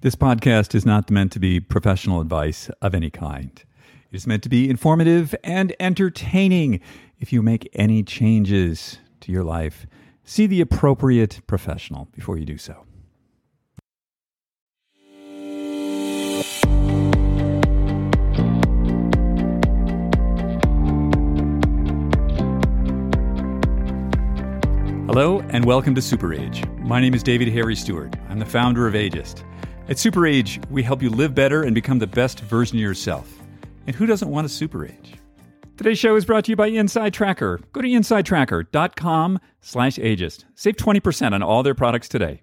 This podcast is not meant to be professional advice of any kind. It is meant to be informative and entertaining. If you make any changes to your life, see the appropriate professional before you do so. Hello, and welcome to Super Age. My name is David Harry Stewart. I'm the founder of Ageist. At Super Age, we help you live better and become the best version of yourself. And who doesn't want a super age? Today's show is brought to you by Inside Tracker. Go to insidetracker.com slash ageist. Save 20% on all their products today.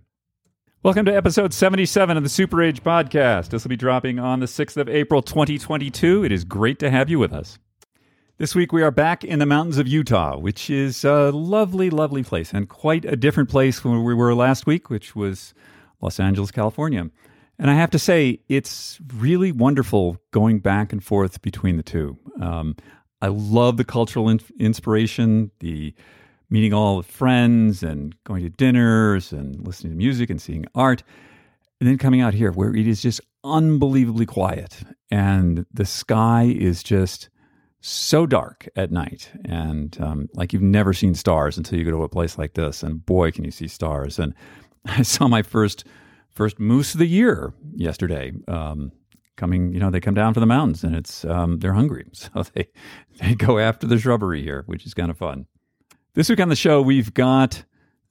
Welcome to episode 77 of the Super Age podcast. This will be dropping on the 6th of April, 2022. It is great to have you with us. This week we are back in the mountains of Utah, which is a lovely, lovely place and quite a different place from where we were last week, which was Los Angeles, California. And I have to say, it's really wonderful going back and forth between the two. Um, I love the cultural in- inspiration, the meeting all the friends and going to dinners and listening to music and seeing art. And then coming out here where it is just unbelievably quiet and the sky is just so dark at night and um, like you've never seen stars until you go to a place like this and boy can you see stars and i saw my first first moose of the year yesterday um, coming you know they come down from the mountains and it's um, they're hungry so they they go after the shrubbery here which is kind of fun this week on the show we've got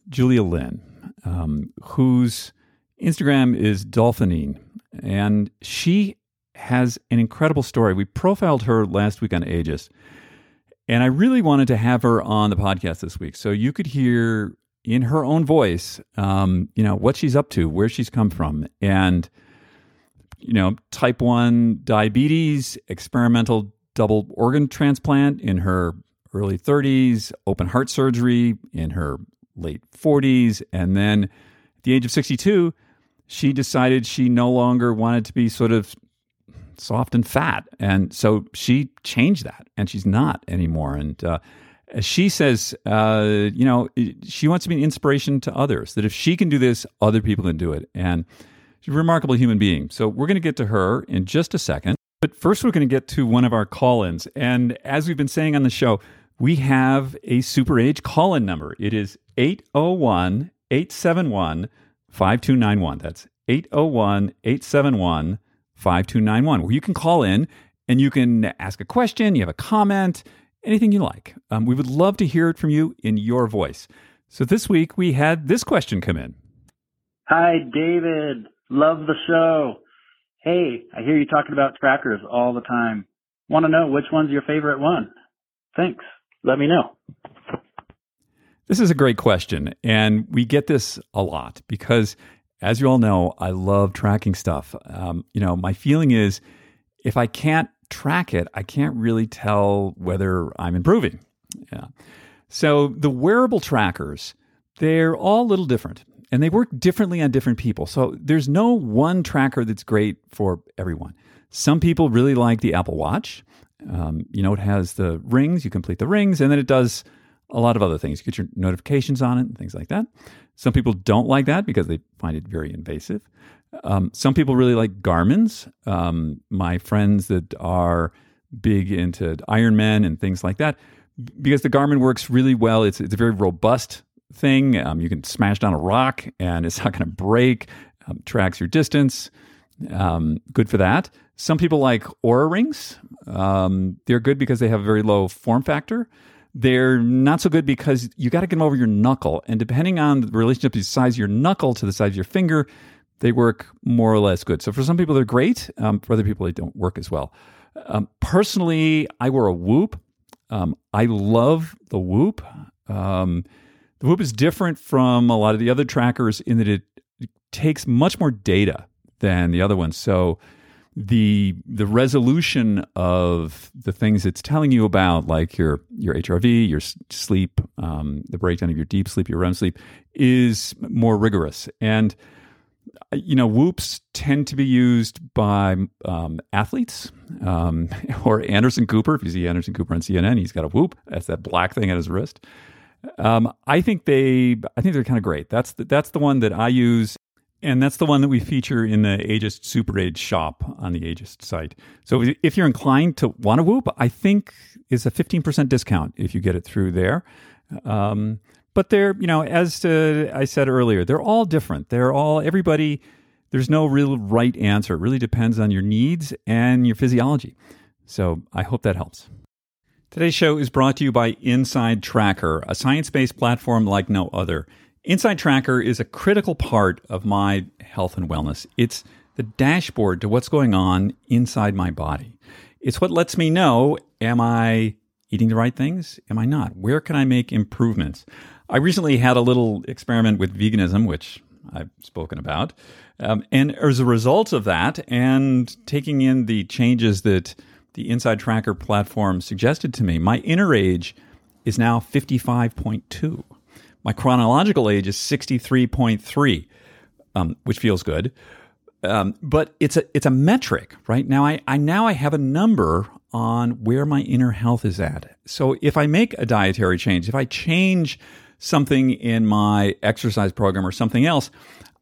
julia Linn um, whose instagram is dolphinine and she has an incredible story. We profiled her last week on Ageist. and I really wanted to have her on the podcast this week so you could hear in her own voice, um, you know, what she's up to, where she's come from, and you know, type one diabetes, experimental double organ transplant in her early 30s, open heart surgery in her late 40s, and then at the age of 62, she decided she no longer wanted to be sort of soft and fat. And so she changed that and she's not anymore. And uh, she says, uh, you know, she wants to be an inspiration to others, that if she can do this, other people can do it. And she's a remarkable human being. So we're going to get to her in just a second. But first, we're going to get to one of our call ins. And as we've been saying on the show, we have a super age call in number. It is 801 871 5291. That's 801 871 5291, where you can call in and you can ask a question, you have a comment, anything you like. Um, we would love to hear it from you in your voice. So this week we had this question come in. Hi, David. Love the show. Hey, I hear you talking about trackers all the time. Want to know which one's your favorite one? Thanks. Let me know. This is a great question. And we get this a lot because as you all know, I love tracking stuff. Um, you know, my feeling is if I can't track it, I can't really tell whether I'm improving. Yeah. So the wearable trackers, they're all a little different and they work differently on different people. So there's no one tracker that's great for everyone. Some people really like the Apple Watch. Um, you know, it has the rings, you complete the rings, and then it does a lot of other things. You get your notifications on it and things like that. Some people don't like that because they find it very invasive. Um, some people really like Garmin's. Um, my friends that are big into Ironman and things like that, because the Garmin works really well. It's, it's a very robust thing. Um, you can smash down a rock and it's not going to break. Um, tracks your distance. Um, good for that. Some people like Oura rings. Um, they're good because they have a very low form factor. They're not so good because you got to get them over your knuckle. And depending on the relationship the size of your knuckle to the size of your finger, they work more or less good. So for some people, they're great. Um, for other people, they don't work as well. Um, personally, I wear a Whoop. Um, I love the Whoop. Um, the Whoop is different from a lot of the other trackers in that it, takes much more data than the other ones. So the the resolution of the things it's telling you about, like your your HRV, your sleep, um, the breakdown of your deep sleep, your REM sleep, is more rigorous. And you know, whoops tend to be used by um, athletes um, or Anderson Cooper. If you see Anderson Cooper on CNN, he's got a whoop. That's that black thing at his wrist. Um, I think they, I think they're kind of great. That's the, that's the one that I use and that's the one that we feature in the Ageist Super Age shop on the Ageist site. So if you're inclined to want a whoop, I think is a 15% discount if you get it through there. Um, but they're, you know, as uh, I said earlier, they're all different. They're all, everybody, there's no real right answer. It really depends on your needs and your physiology. So I hope that helps. Today's show is brought to you by Inside Tracker, a science based platform like no other. Inside Tracker is a critical part of my health and wellness. It's the dashboard to what's going on inside my body. It's what lets me know am I eating the right things? Am I not? Where can I make improvements? I recently had a little experiment with veganism, which I've spoken about. Um, and as a result of that, and taking in the changes that the Inside Tracker platform suggested to me, my inner age is now 55.2. My chronological age is 63.3, um, which feels good. Um, but it's a it's a metric, right? Now I, I now I have a number on where my inner health is at. So if I make a dietary change, if I change something in my exercise program or something else,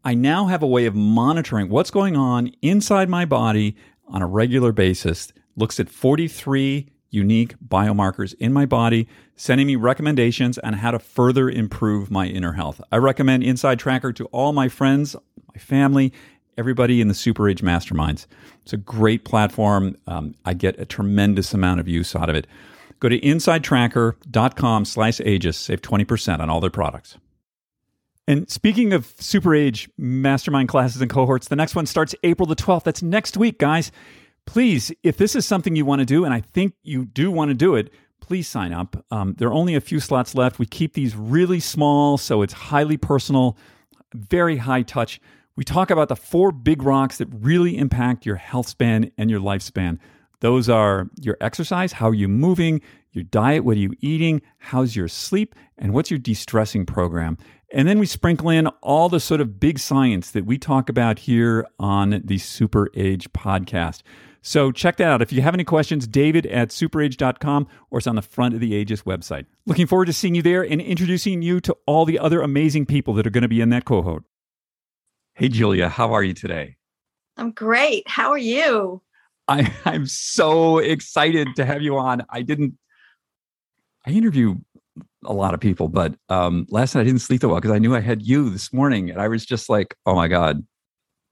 I now have a way of monitoring what's going on inside my body on a regular basis. Looks at 43 unique biomarkers in my body, sending me recommendations on how to further improve my inner health. I recommend Inside Tracker to all my friends, my family, everybody in the Super Age Masterminds. It's a great platform. Um, I get a tremendous amount of use out of it. Go to insidetracker.com slash ageist, save 20% on all their products. And speaking of Super Age Mastermind classes and cohorts, the next one starts April the 12th. That's next week, guys please, if this is something you want to do, and I think you do want to do it, please sign up. Um, there are only a few slots left. We keep these really small, so it's highly personal, very high touch. We talk about the four big rocks that really impact your health span and your lifespan. Those are your exercise, how are you moving, your diet, what are you eating, how's your sleep, and what's your de stressing program. And then we sprinkle in all the sort of big science that we talk about here on the Super Age podcast. So check that out. If you have any questions, david at superage.com or it's on the front of the Ageist website. Looking forward to seeing you there and introducing you to all the other amazing people that are going to be in that cohort. Hey, Julia, how are you today? I'm great. How are you? I, I'm so excited to have you on. I didn't, I interview a lot of people, but um, last night I didn't sleep that well because I knew I had you this morning and I was just like, oh my God,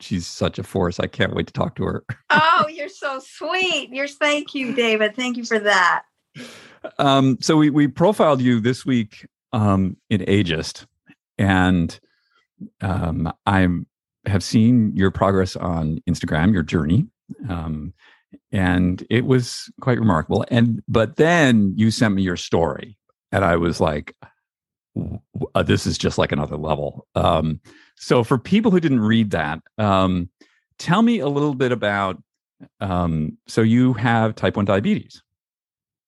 she's such a force. I can't wait to talk to her. oh, you're so sweet. You're thank you, David. Thank you for that. Um, so we we profiled you this week um, in Ageist, and um, I have seen your progress on Instagram, your journey, um, and it was quite remarkable. And but then you sent me your story, and I was like, uh, "This is just like another level." Um, so, for people who didn't read that, um, tell me a little bit about. Um, so, you have type one diabetes.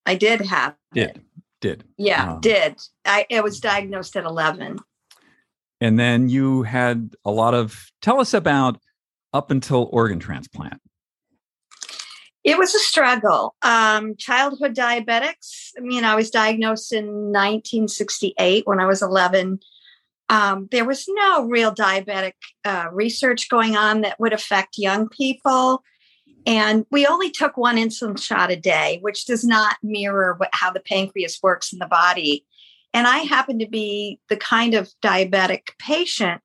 I did have. Did it. did. Yeah, um, did. I it was diagnosed at eleven. And then you had a lot of. Tell us about up until organ transplant. It was a struggle. Um, childhood diabetics. I mean, I was diagnosed in 1968 when I was 11 um, there was no real diabetic uh, research going on that would affect young people. And we only took one insulin shot a day, which does not mirror what, how the pancreas works in the body. And I happened to be the kind of diabetic patient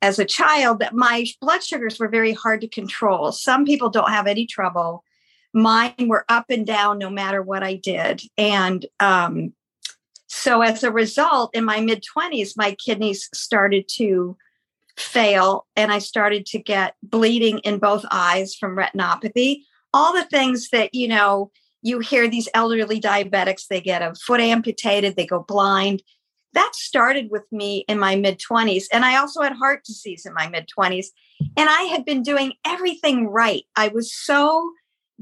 as a child that my blood sugars were very hard to control. Some people don't have any trouble. Mine were up and down no matter what I did. And um, so as a result, in my mid 20s, my kidneys started to fail and I started to get bleeding in both eyes from retinopathy. All the things that, you know, you hear these elderly diabetics, they get a foot amputated, they go blind. That started with me in my mid 20s. And I also had heart disease in my mid 20s. And I had been doing everything right. I was so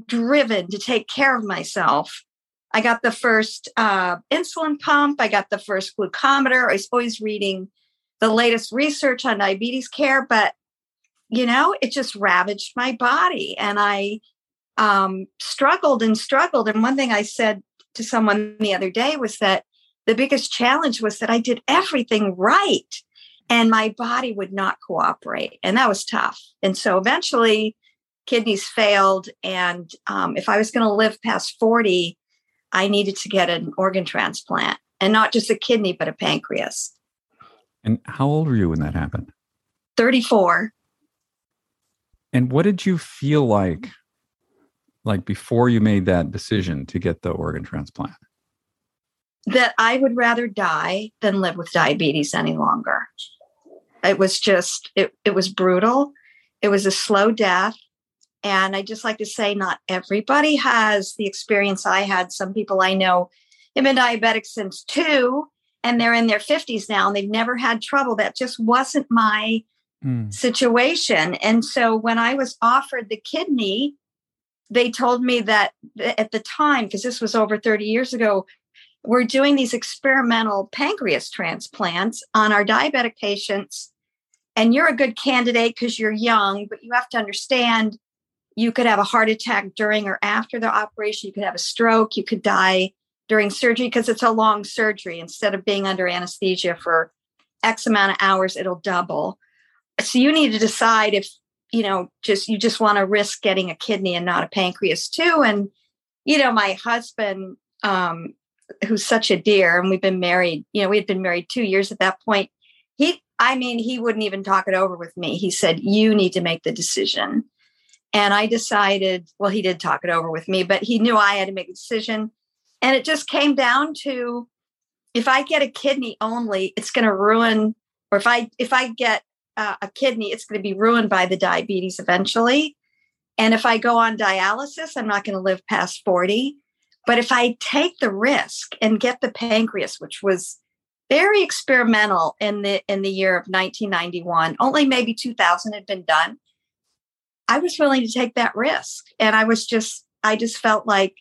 driven to take care of myself I got the first uh, insulin pump. I got the first glucometer. I was always reading the latest research on diabetes care, but you know, it just ravaged my body, and I um, struggled and struggled. And one thing I said to someone the other day was that the biggest challenge was that I did everything right. and my body would not cooperate. And that was tough. And so eventually, kidneys failed. And um, if I was going to live past 40, I needed to get an organ transplant and not just a kidney, but a pancreas. And how old were you when that happened? 34. And what did you feel like like before you made that decision to get the organ transplant? That I would rather die than live with diabetes any longer. It was just it it was brutal. It was a slow death. And I just like to say not everybody has the experience I had. Some people I know have been diabetic since 2 and they're in their 50s now and they've never had trouble. That just wasn't my mm. situation. And so when I was offered the kidney, they told me that at the time, because this was over 30 years ago, we're doing these experimental pancreas transplants on our diabetic patients. And you're a good candidate because you're young, but you have to understand you could have a heart attack during or after the operation. You could have a stroke. You could die during surgery because it's a long surgery. Instead of being under anesthesia for X amount of hours, it'll double so you need to decide if you know just you just want to risk getting a kidney and not a pancreas too and you know my husband um who's such a dear and we've been married you know we had been married two years at that point he i mean he wouldn't even talk it over with me he said you need to make the decision and i decided well he did talk it over with me but he knew i had to make a decision and it just came down to if i get a kidney only it's going to ruin or if i if i get uh, a kidney, it's going to be ruined by the diabetes eventually. And if I go on dialysis, I'm not going to live past 40. But if I take the risk and get the pancreas, which was very experimental in the in the year of 1991, only maybe 2000 had been done. I was willing to take that risk, and I was just I just felt like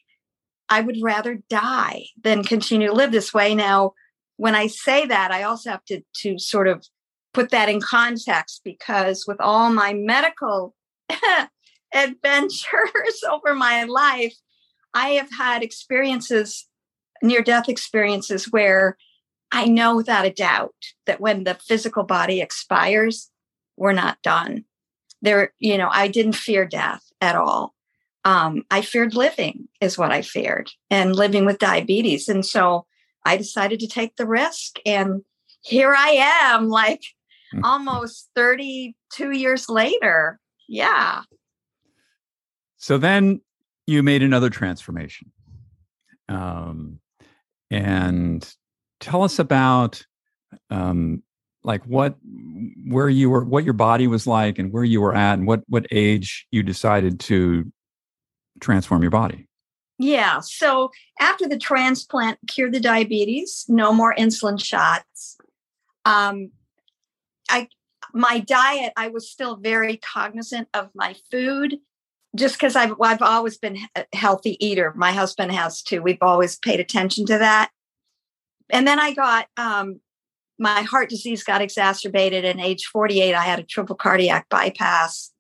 I would rather die than continue to live this way. Now, when I say that, I also have to to sort of put that in context because with all my medical adventures over my life, I have had experiences, near death experiences, where I know without a doubt that when the physical body expires, we're not done. There, you know, I didn't fear death at all. Um, I feared living, is what I feared, and living with diabetes. And so I decided to take the risk. And here I am, like almost 32 years later. Yeah. So then you made another transformation. Um, and tell us about um, like what where you were what your body was like and where you were at and what what age you decided to transform your body. Yeah so after the transplant cured the diabetes no more insulin shots. Um, I my diet, I was still very cognizant of my food just because I've, I've always been a healthy eater. My husband has too. We've always paid attention to that. And then I got um, my heart disease got exacerbated. And age 48, I had a triple cardiac bypass.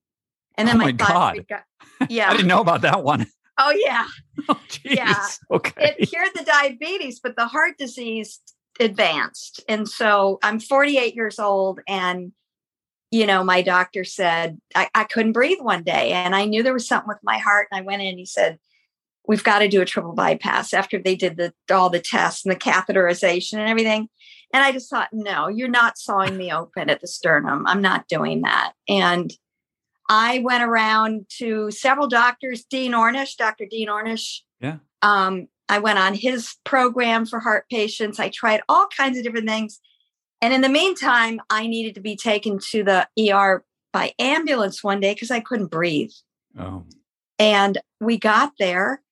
And then oh my, my God. Got, yeah. I didn't know about that one. Oh, yeah. Oh, yeah. Okay. It cured the diabetes, but the heart disease advanced. And so I'm 48 years old and you know, my doctor said I, I, couldn't breathe one day. And I knew there was something with my heart. And I went in, and he said, We've got to do a triple bypass after they did the all the tests and the catheterization and everything. And I just thought, no, you're not sawing me open at the sternum. I'm not doing that. And I went around to several doctors, Dean Ornish, Dr. Dean Ornish. Yeah. Um, I went on his program for heart patients. I tried all kinds of different things. And in the meantime, I needed to be taken to the ER by ambulance one day because I couldn't breathe. Oh. And we got there,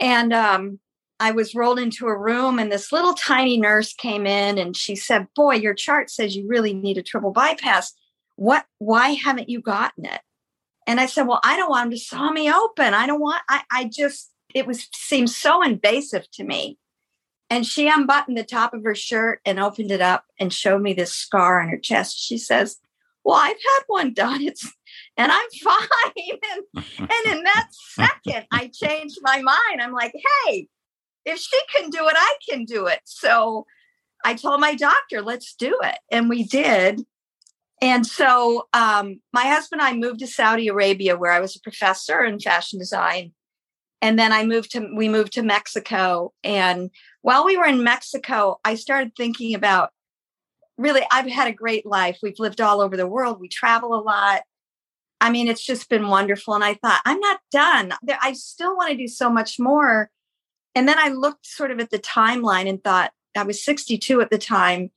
and um, I was rolled into a room, and this little tiny nurse came in and she said, Boy, your chart says you really need a triple bypass. What, why haven't you gotten it? And I said, Well, I don't want them to saw me open. I don't want, I, I just, it was seemed so invasive to me. And she unbuttoned the top of her shirt and opened it up and showed me this scar on her chest. She says, Well, I've had one done. It's and I'm fine. and, and in that second, I changed my mind. I'm like, hey, if she can do it, I can do it. So I told my doctor, let's do it. And we did. And so um, my husband and I moved to Saudi Arabia, where I was a professor in fashion design. And then I moved to, we moved to Mexico. And while we were in Mexico, I started thinking about really, I've had a great life. We've lived all over the world, we travel a lot. I mean, it's just been wonderful. And I thought, I'm not done. I still want to do so much more. And then I looked sort of at the timeline and thought, I was 62 at the time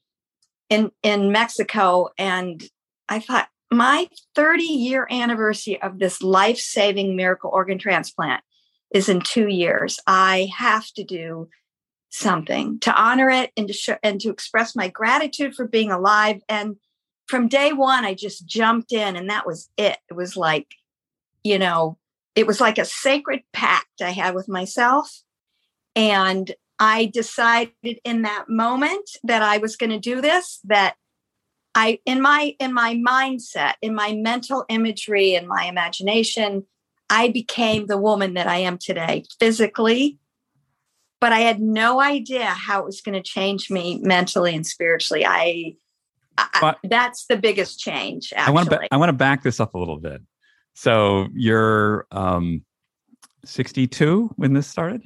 in, in Mexico. And I thought, my 30 year anniversary of this life saving miracle organ transplant is in two years. I have to do something to honor it and to show and to express my gratitude for being alive. And from day one, I just jumped in and that was it. It was like, you know, it was like a sacred pact I had with myself. And I decided in that moment that I was going to do this, that I in my in my mindset, in my mental imagery, in my imagination, I became the woman that I am today physically, but I had no idea how it was going to change me mentally and spiritually. I, I that's the biggest change. Actually. I want to ba- I want to back this up a little bit. So you're um, 62 when this started.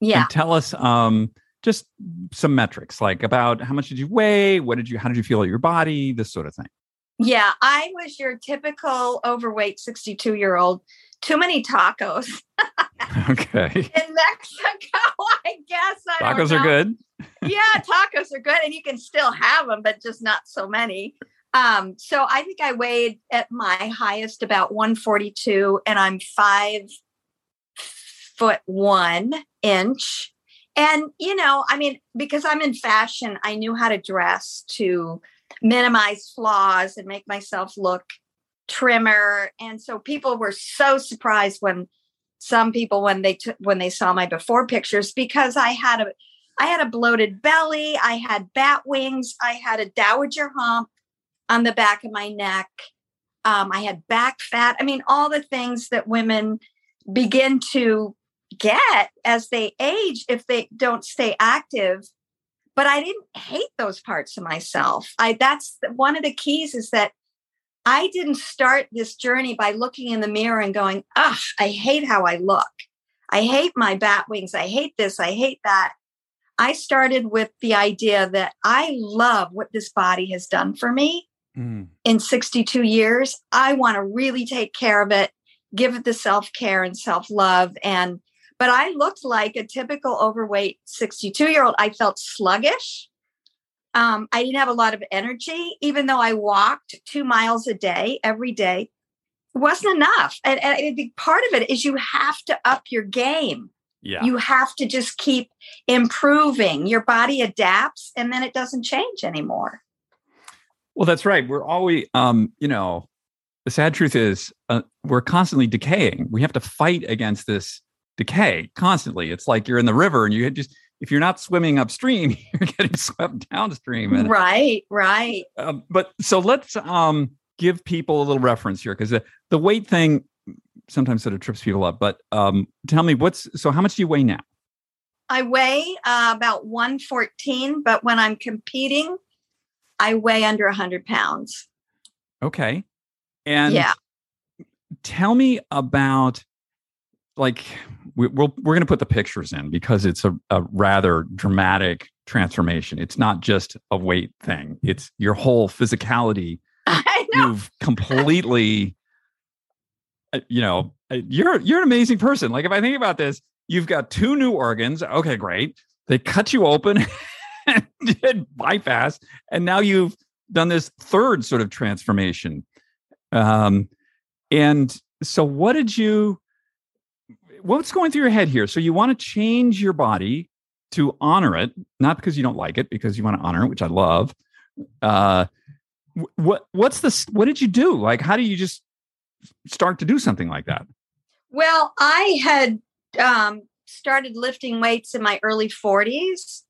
Yeah. And tell us um, just some metrics, like about how much did you weigh? What did you? How did you feel your body? This sort of thing. Yeah, I was your typical overweight 62 year old too many tacos. okay. In Mexico, I guess. I tacos are good. yeah, tacos are good, and you can still have them, but just not so many. Um, so I think I weighed at my highest about 142, and I'm five foot one inch. And, you know, I mean, because I'm in fashion, I knew how to dress to minimize flaws and make myself look trimmer. And so people were so surprised when some people when they took when they saw my before pictures because i had a i had a bloated belly i had bat wings i had a dowager hump on the back of my neck. Um, i had back fat. I mean all the things that women begin to get as they age if they don't stay active. But i didn't hate those parts of myself. I that's one of the keys is that I didn't start this journey by looking in the mirror and going, ah, I hate how I look. I hate my bat wings. I hate this. I hate that. I started with the idea that I love what this body has done for me mm. in 62 years. I want to really take care of it, give it the self care and self love. And, but I looked like a typical overweight 62 year old. I felt sluggish. Um, I didn't have a lot of energy, even though I walked two miles a day every day. It wasn't enough. And, and I think part of it is you have to up your game. Yeah. You have to just keep improving. Your body adapts and then it doesn't change anymore. Well, that's right. We're always, um, you know, the sad truth is uh, we're constantly decaying. We have to fight against this decay constantly. It's like you're in the river and you just if you're not swimming upstream, you're getting swept downstream. And, right, right. Uh, but so let's um, give people a little reference here because the, the weight thing sometimes sort of trips people up. But um, tell me, what's so? How much do you weigh now? I weigh uh, about 114, but when I'm competing, I weigh under 100 pounds. Okay. And yeah. tell me about like we, we'll, we're going to put the pictures in because it's a, a rather dramatic transformation. It's not just a weight thing. It's your whole physicality. You've completely, uh, you know, uh, you're you're an amazing person. Like if I think about this, you've got two new organs. Okay, great. They cut you open and did bypass, and now you've done this third sort of transformation. Um, and so, what did you? What's going through your head here? So you want to change your body to honor it, not because you don't like it, because you want to honor it, which I love. Uh, what what's the what did you do? Like, how do you just start to do something like that? Well, I had um, started lifting weights in my early 40s,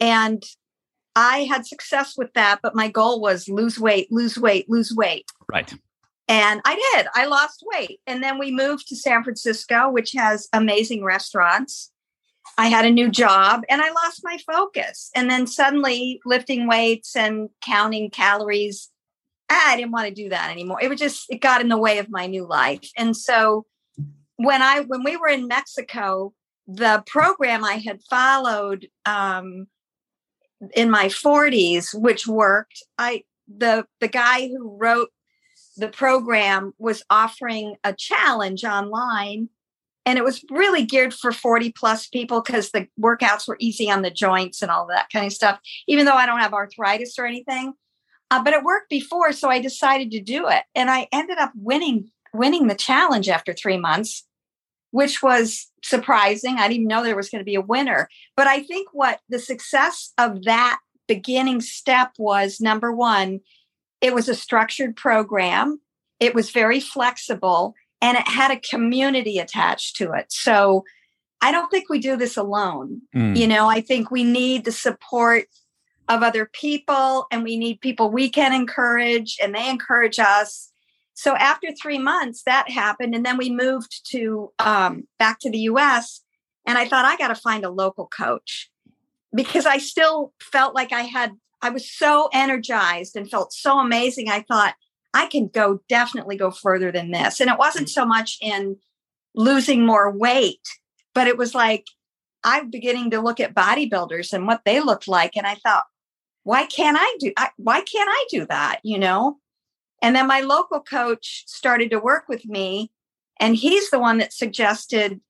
and I had success with that. But my goal was lose weight, lose weight, lose weight. Right. And I did. I lost weight. And then we moved to San Francisco, which has amazing restaurants. I had a new job and I lost my focus. And then suddenly lifting weights and counting calories, I didn't want to do that anymore. It was just, it got in the way of my new life. And so when I, when we were in Mexico, the program I had followed um, in my 40s, which worked, I, the, the guy who wrote the program was offering a challenge online and it was really geared for 40 plus people because the workouts were easy on the joints and all that kind of stuff even though i don't have arthritis or anything uh, but it worked before so i decided to do it and i ended up winning winning the challenge after three months which was surprising i didn't even know there was going to be a winner but i think what the success of that beginning step was number one it was a structured program it was very flexible and it had a community attached to it. So I don't think we do this alone. Mm. You know, I think we need the support of other people and we need people we can encourage and they encourage us. So after three months, that happened. And then we moved to um, back to the US. And I thought, I got to find a local coach because I still felt like I had, I was so energized and felt so amazing. I thought, I can go definitely go further than this. And it wasn't so much in losing more weight, but it was like I'm beginning to look at bodybuilders and what they looked like. And I thought, why can't I do I, why can't I do that? You know? And then my local coach started to work with me, and he's the one that suggested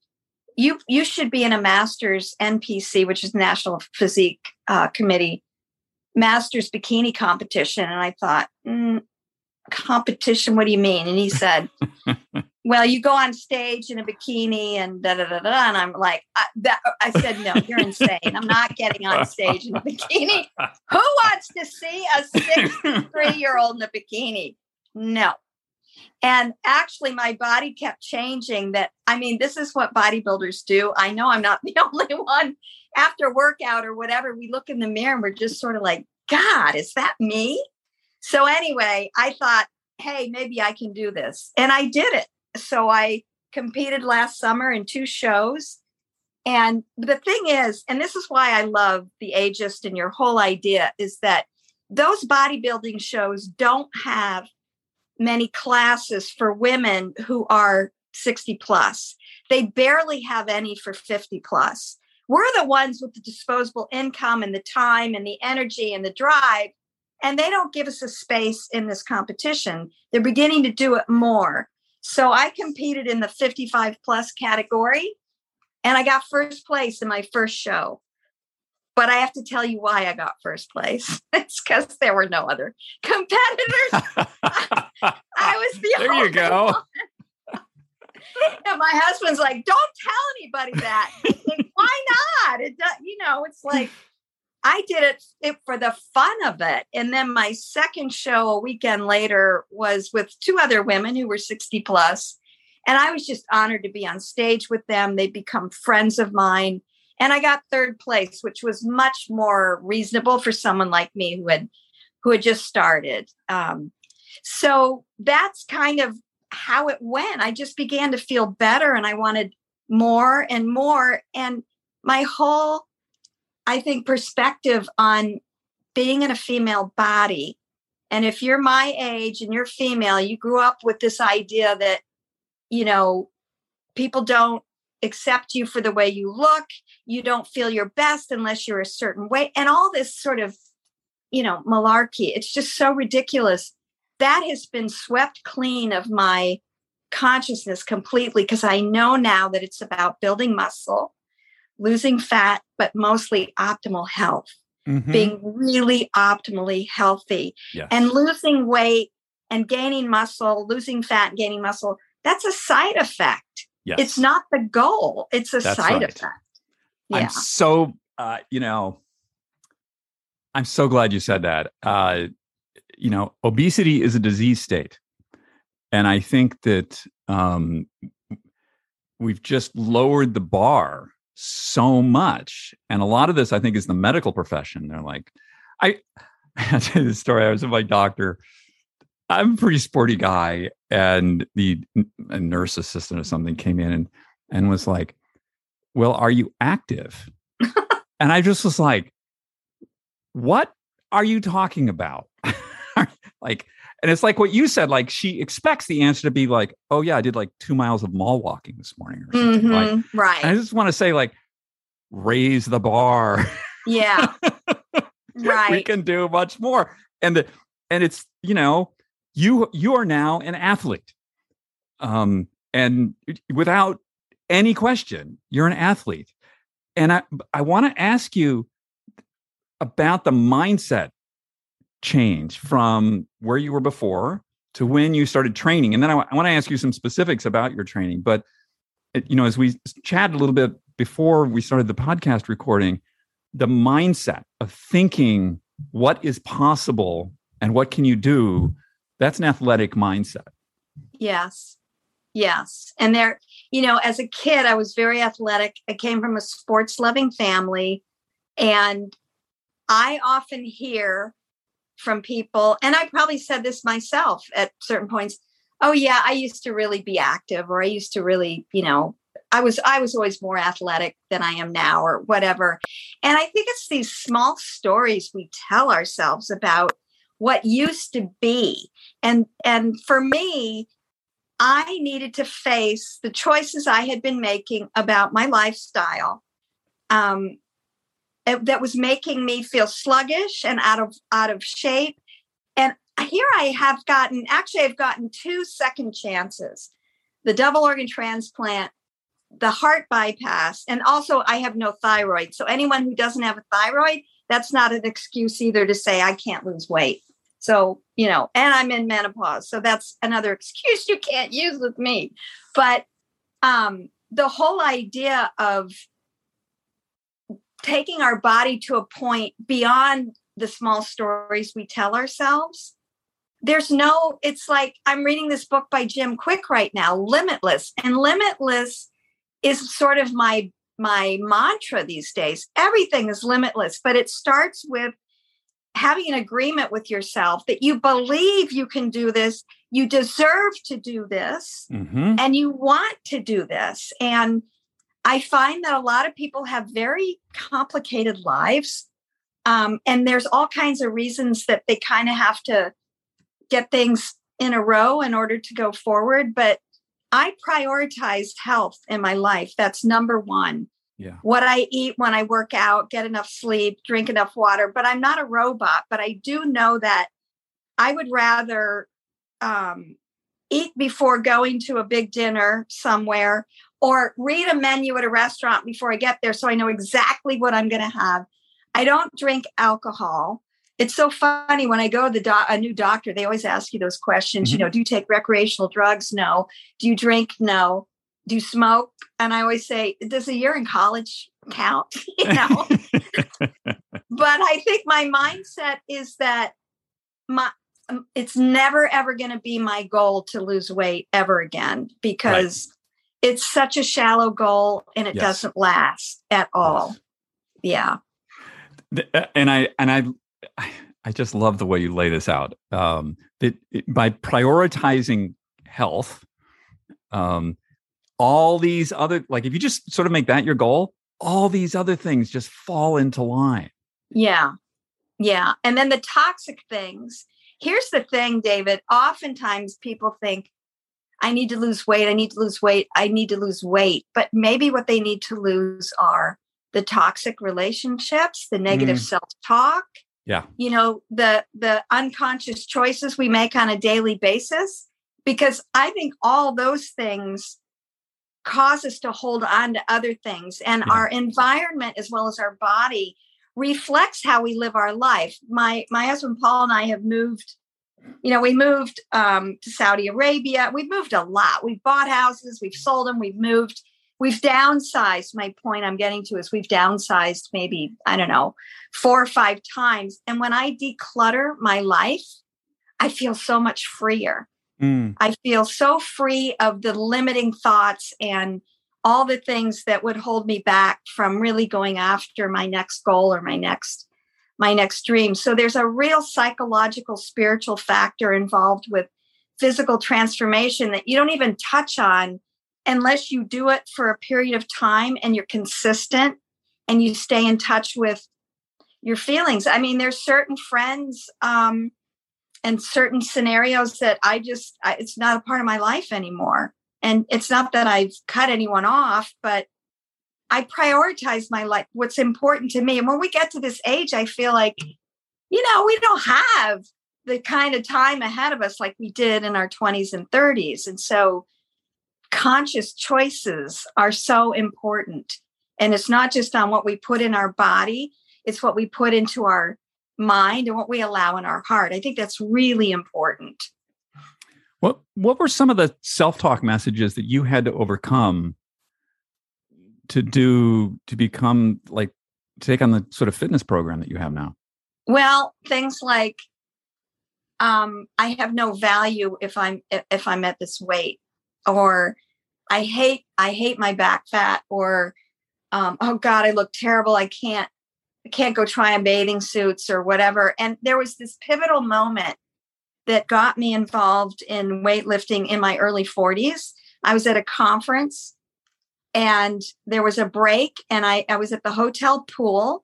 you you should be in a master's NPC, which is National Physique uh, Committee, master's bikini competition. And I thought, mm, competition what do you mean? And he said well you go on stage in a bikini and da da da da. And i'm like I, that, I said no you're insane. I'm not getting on stage in a bikini. Who wants to see a 63 year old in a bikini? No and actually my body kept changing that i mean this is what bodybuilders do i know i'm not the only one after workout or whatever we look in the mirror and we're just sort of like god is that me so anyway, I thought, hey, maybe I can do this. And I did it. So I competed last summer in two shows. And the thing is, and this is why I love the ageist and your whole idea is that those bodybuilding shows don't have many classes for women who are 60 plus. They barely have any for 50 plus. We're the ones with the disposable income and the time and the energy and the drive and they don't give us a space in this competition. They're beginning to do it more. So I competed in the 55 plus category and I got first place in my first show. But I have to tell you why I got first place. it's because there were no other competitors. I was the there you go. and my husband's like, "Don't tell anybody that." Like, why not? It does, you know, it's like I did it, it for the fun of it. And then my second show a weekend later was with two other women who were 60 plus, And I was just honored to be on stage with them. They become friends of mine. And I got third place, which was much more reasonable for someone like me who had who had just started. Um, so that's kind of how it went. I just began to feel better and I wanted more and more. And my whole I think, perspective on being in a female body. And if you're my age and you're female, you grew up with this idea that, you know, people don't accept you for the way you look. You don't feel your best unless you're a certain way. And all this sort of, you know, malarkey. It's just so ridiculous. That has been swept clean of my consciousness completely because I know now that it's about building muscle losing fat, but mostly optimal health, mm-hmm. being really optimally healthy yes. and losing weight and gaining muscle, losing fat and gaining muscle. That's a side effect. Yes. It's not the goal. It's a that's side right. effect. Yeah. I'm so, uh, you know, I'm so glad you said that. Uh, you know, obesity is a disease state. And I think that um, we've just lowered the bar so much. And a lot of this, I think, is the medical profession. They're like, I, I tell you the story. I was with my doctor. I'm a pretty sporty guy, and the nurse assistant or something came in and and was like, well, are you active? and I just was like, what are you talking about? like, and it's like what you said, like she expects the answer to be like, oh yeah, I did like two miles of mall walking this morning or something. Mhm, Like, right. I just want to say, like, raise the bar. yeah. Right. We can do much more. And the and it's, you know, you you are now an athlete. Um, and without any question, you're an athlete. And I I want to ask you about the mindset change from where you were before to when you started training. And then I, want to ask you some specifics about your training. But it, you know, as we chatted a little bit before we started the podcast recording, the mindset of thinking what is possible and what can you do, that's an athletic mindset. Yes. Yes. And there, you know, as a kid, I was very athletic. I came from a sports loving family. And I often hear from people, and I probably said this myself at certain points oh, yeah, I used to really be active, or I used to really, you know, I was I was always more athletic than I am now or whatever. And I think it's these small stories we tell ourselves about what used to be. And and for me, I needed to face the choices I had been making about my lifestyle. Um it- that was making me feel sluggish and out of out of shape. And here I have gotten actually I've gotten two second chances. The double organ transplant the heart bypass and also i have no thyroid so anyone who doesn't have a thyroid that's not an excuse either to say i can't lose weight so you know and i'm in menopause so that's another excuse you can't use with me. But um the whole idea of taking our body to a point beyond the small stories we tell ourselves there's no it's like i'm reading this book by jim Kwik right now limitless and limitless is sort of my my mantra these days. Everything is limitless but it starts with having an agreement with yourself that you believe you can do this you deserve to do this Mm-hmm. and you want to do this. And i find that a lot of people have very complicated lives um, and there's all kinds of reasons that they kind of have to get things in a row in order to go forward but i prioritized health in my life. That's number one Yeah. what i eat when i work out get enough sleep drink enough water but i'm not a robot but i do know that i would rather um, eat before going to a big dinner somewhere or read a menu at a restaurant before I get there so I know exactly what I'm going to have. I don't drink alcohol. It's so funny when I go to the doc- a new doctor, they always ask you those questions. You Mhm. know, do you take recreational drugs? No. Do you drink? No. Do you smoke? And I always say, does a year in college count? you know, but I think my mindset is that my um, it's never ever going to be my goal to lose weight ever again because it's such a shallow goal and it Yes. doesn't last at all. Yeah. Uh, and I and I I just love the way you lay this out. Um, that it, by prioritizing health, um, all these other like if you just sort of make that your goal, all these other things just fall into line. Yeah. Yeah. And then the toxic things. Here's the thing, David. Oftentimes people think, I need to lose weight. I need to lose weight. I need to lose weight. But maybe what they need to lose are the toxic relationships, the negative Mm. self talk, Yeah. you know, the the unconscious choices we make on a daily basis. Because I think all those things cause us to hold on to other things. And Yeah. our environment as well as our body reflects how we live our life. My my husband Paul and I have moved, you know, we moved um, to Saudi Arabia. We've moved a lot. We've bought houses, we've sold them, we've moved, we've downsized. My point I'm getting to is we've downsized maybe, I don't know, four or five times. And when I declutter my life, I feel so much freer. Mm, I feel so free of the limiting thoughts and all the things that would hold me back from really going after my next goal or my next my next dream. So there's a real psychological spiritual factor involved with physical transformation that you don't even touch on unless you do it for a period of time and you're consistent and you stay in touch with your feelings. I mean, there's certain friends um, and certain scenarios that I just, I, it's not a part of my life anymore. And it's not that I've cut anyone off, but I prioritize my life, what's important to me. And when we get to this age, I feel like, you know, we don't have the kind of time ahead of us like we did in our 20s and 30s. And so conscious choices are so important. And it's not just on what we put in our body, it's what we put into our mind and what we allow in our heart. I think that's really important. What what were some of the self-talk messages that you had to overcome to do to become like take on the sort of fitness program that you have now? Well, things like um I have no value if I'm if I'm at this weight or I hate I hate my back fat or um oh god I look terrible I can't can't go try on bathing suits or whatever and there was this pivotal moment that got me involved in weightlifting in my early 40s. I was at a conference and there was a break and I, I was at the hotel pool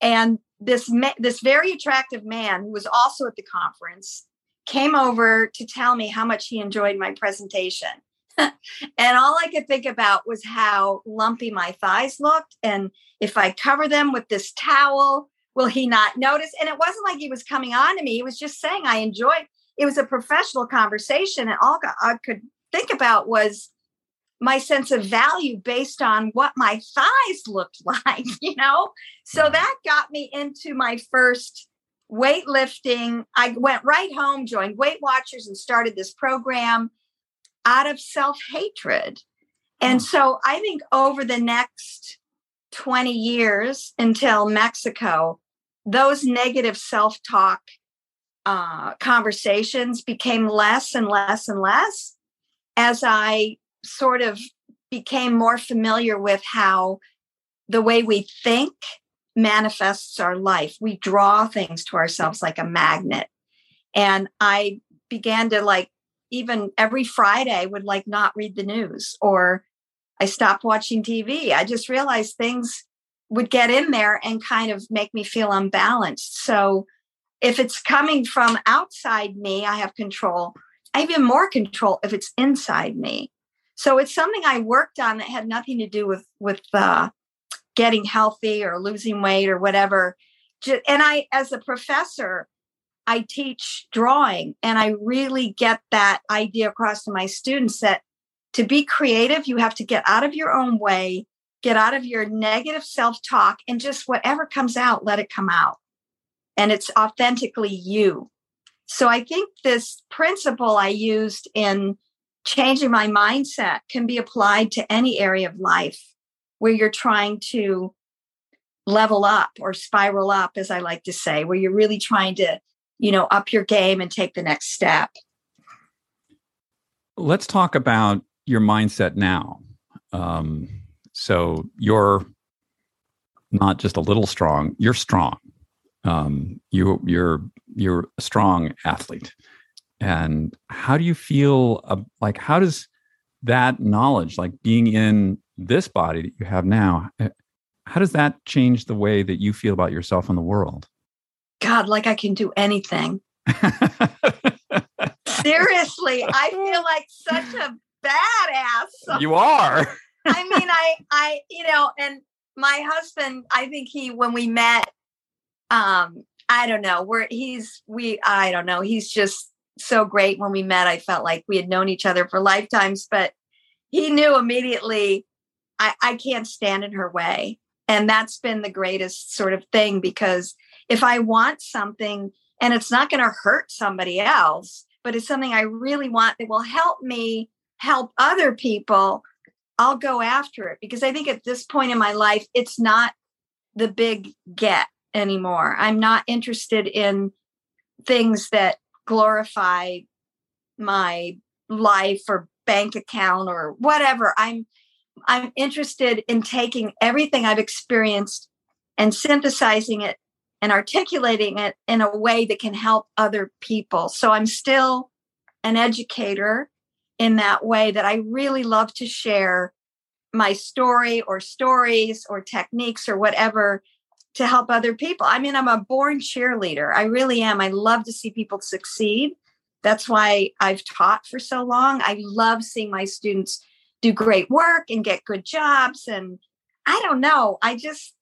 and this ma- this very attractive man who was also at the conference came over to tell me how much he enjoyed my presentation. and all I could think about was how lumpy my thighs looked and if I cover them with this towel will he not notice? And it wasn't like he was coming on to me. He was just saying, I enjoyed it was a professional conversation. And all I could think about was my sense of value based on what my thighs looked like, you know? So mm-hmm. that got me into my first weightlifting. I went right home, joined Weight Watchers, and started this program out of self hatred. And so I think over the next 20 years until Mexico, those negative self talk uh, conversations became less and less and less as I sort of became more familiar with how the way we think manifests our life. We draw things to ourselves like a magnet. And I began to like, even every Friday, would like not read the news or I stopped watching TV. I just realized things would get in there and kind of make me feel unbalanced. So if it's coming from outside me, I have control. I have even more control if it's inside me. So it's something I worked on that had nothing to do with with uh, getting healthy or losing weight or whatever. And I, as a professor, I teach drawing, and I really get that idea across to my students that to be creative, you have to get out of your own way get out of your negative self talk and just whatever comes out, let it come out. And it's authentically you. So I think this principle I used in changing my mindset can be applied to any area of life where you're trying to level up or spiral up, as I like to say, where you're really trying to, you know, up your game and take the next step. Let's talk about your mindset now. Um, so you're not just a little strong, you're strong. Um, you you're you're a strong athlete. And how do you feel uh, like how does that knowledge like being in this body that you have now eh, how does that change the way that you feel about yourself in the world? God, like I can do anything. Seriously, I feel like such a badass. You are. I mean, I, I, you know, and my husband, I think he, when we met, um, I don't know, where he's, we, I don't know, he's just so great. When we met, I felt like we had known each other for lifetimes, but he knew immediately I, I can't stand in her way. And that's been the greatest sort of thing because if I want something and it's not going to hurt somebody else, but it's something I really want that will help me help other people, I'll go after it because I think at this point in my life, it's not the big get anymore. I'm not interested in things that glorify my life or bank account or whatever. I'm I'm interested in taking everything I've experienced and synthesizing it and articulating it in a way that can help other people. So I'm still an educator in that way that I really love to share my story or stories or techniques or whatever to help other people. I mean, I'm a born cheerleader. I really am. I love to see people succeed. That's why I've taught for so long. I love seeing my students do great work and get good jobs. And I don't know, I just,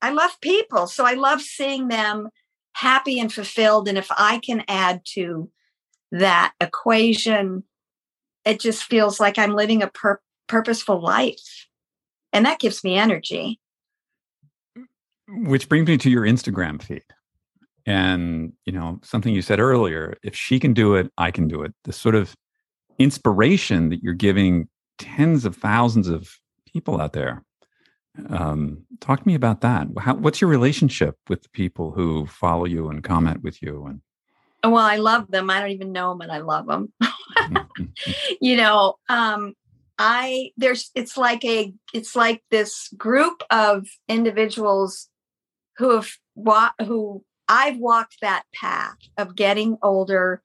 I love people. So I love seeing them happy and fulfilled. And if I can add to that equation, it just feels like I'm living a pur- purposeful life. And that gives me energy. Mm, which brings me to your Instagram feed. And, you know, something you said earlier if she can do it, I can do it. The sort of inspiration that you're giving tens of thousands of people out there. Um, talk to me about that. How, what's your relationship with the people who follow you and comment with you? And well, I love them. I don't even know them, and I love them. you know, um, I there's it's like a it's like this group of individuals who have wa- who I've walked that path of getting older,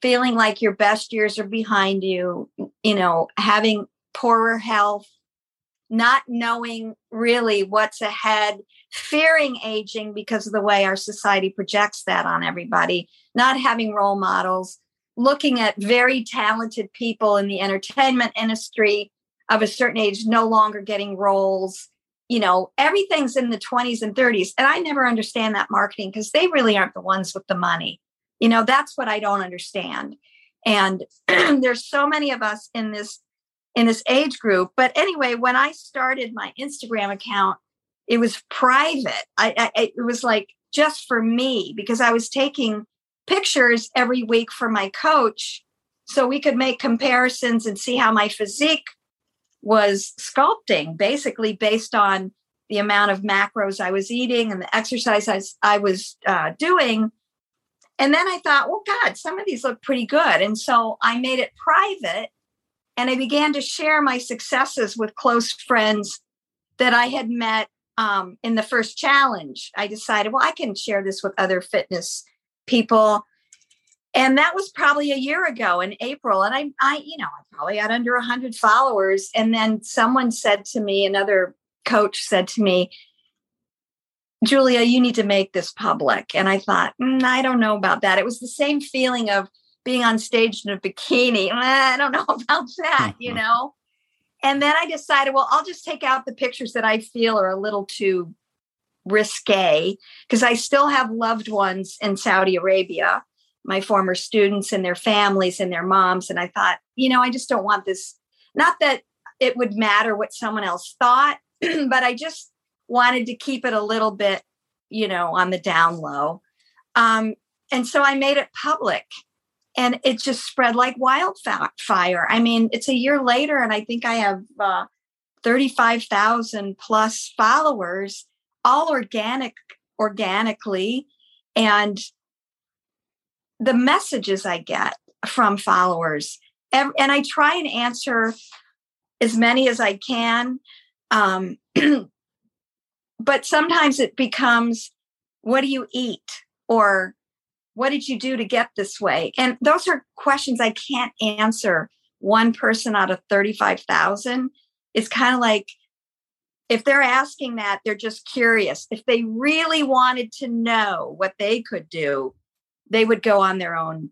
feeling like your best years are behind you, you know, having poorer health, not knowing really what's ahead, fearing aging because of the way our society projects that on everybody, not having role models, looking at very talented people in the entertainment industry of a certain age no longer getting roles. You know everything's in the 20s and 30s and i never understand that marketing because they really aren't the ones with the money. You know that's what i don't understand. And there's so many of us in this in this age group but anyway when i started my instagram account it was private I, I it was like just for me because i was taking pictures every week for my coach so we could make comparisons and see how my physique was sculpting basically based on the amount of macros I was eating and the exercise I, I was uh, doing. And then I thought, well, God, some of these look pretty good. And so I made it private and I began to share my successes with close friends that I had met um, in the first challenge. I decided, well, I can share this with other fitness people. And that was probably a year ago in april and i i you know i probably had under 100 followers. And then someone said to me another coach said to me julia you need to make this public. And i thought mm, i don't know about that. It was the same feeling of being on stage in a bikini i don't know about that you know and then i decided well i'll just take out the pictures that i feel are a little too risque because i still have loved ones in saudi arabia my former students and their families and their moms. And I thought, you know, I just don't want this. Not that it would matter what someone else thought, but I just wanted to keep it a little bit, you know, on the down low. Um, and so I made it public and it just spread like wildfire. I mean, it's a year later, and I think I have uh, 35,000 plus followers, all organic, organically. And the messages I get from followers. And, I try and answer as many as I can. Um, but sometimes it becomes, what do you eat? Or what did you do to get this way? And those are questions I can't answer one person out of 35,000. It's kind of like, if they're asking that, they're just curious. If they really wanted to know what they could do, they would go on their own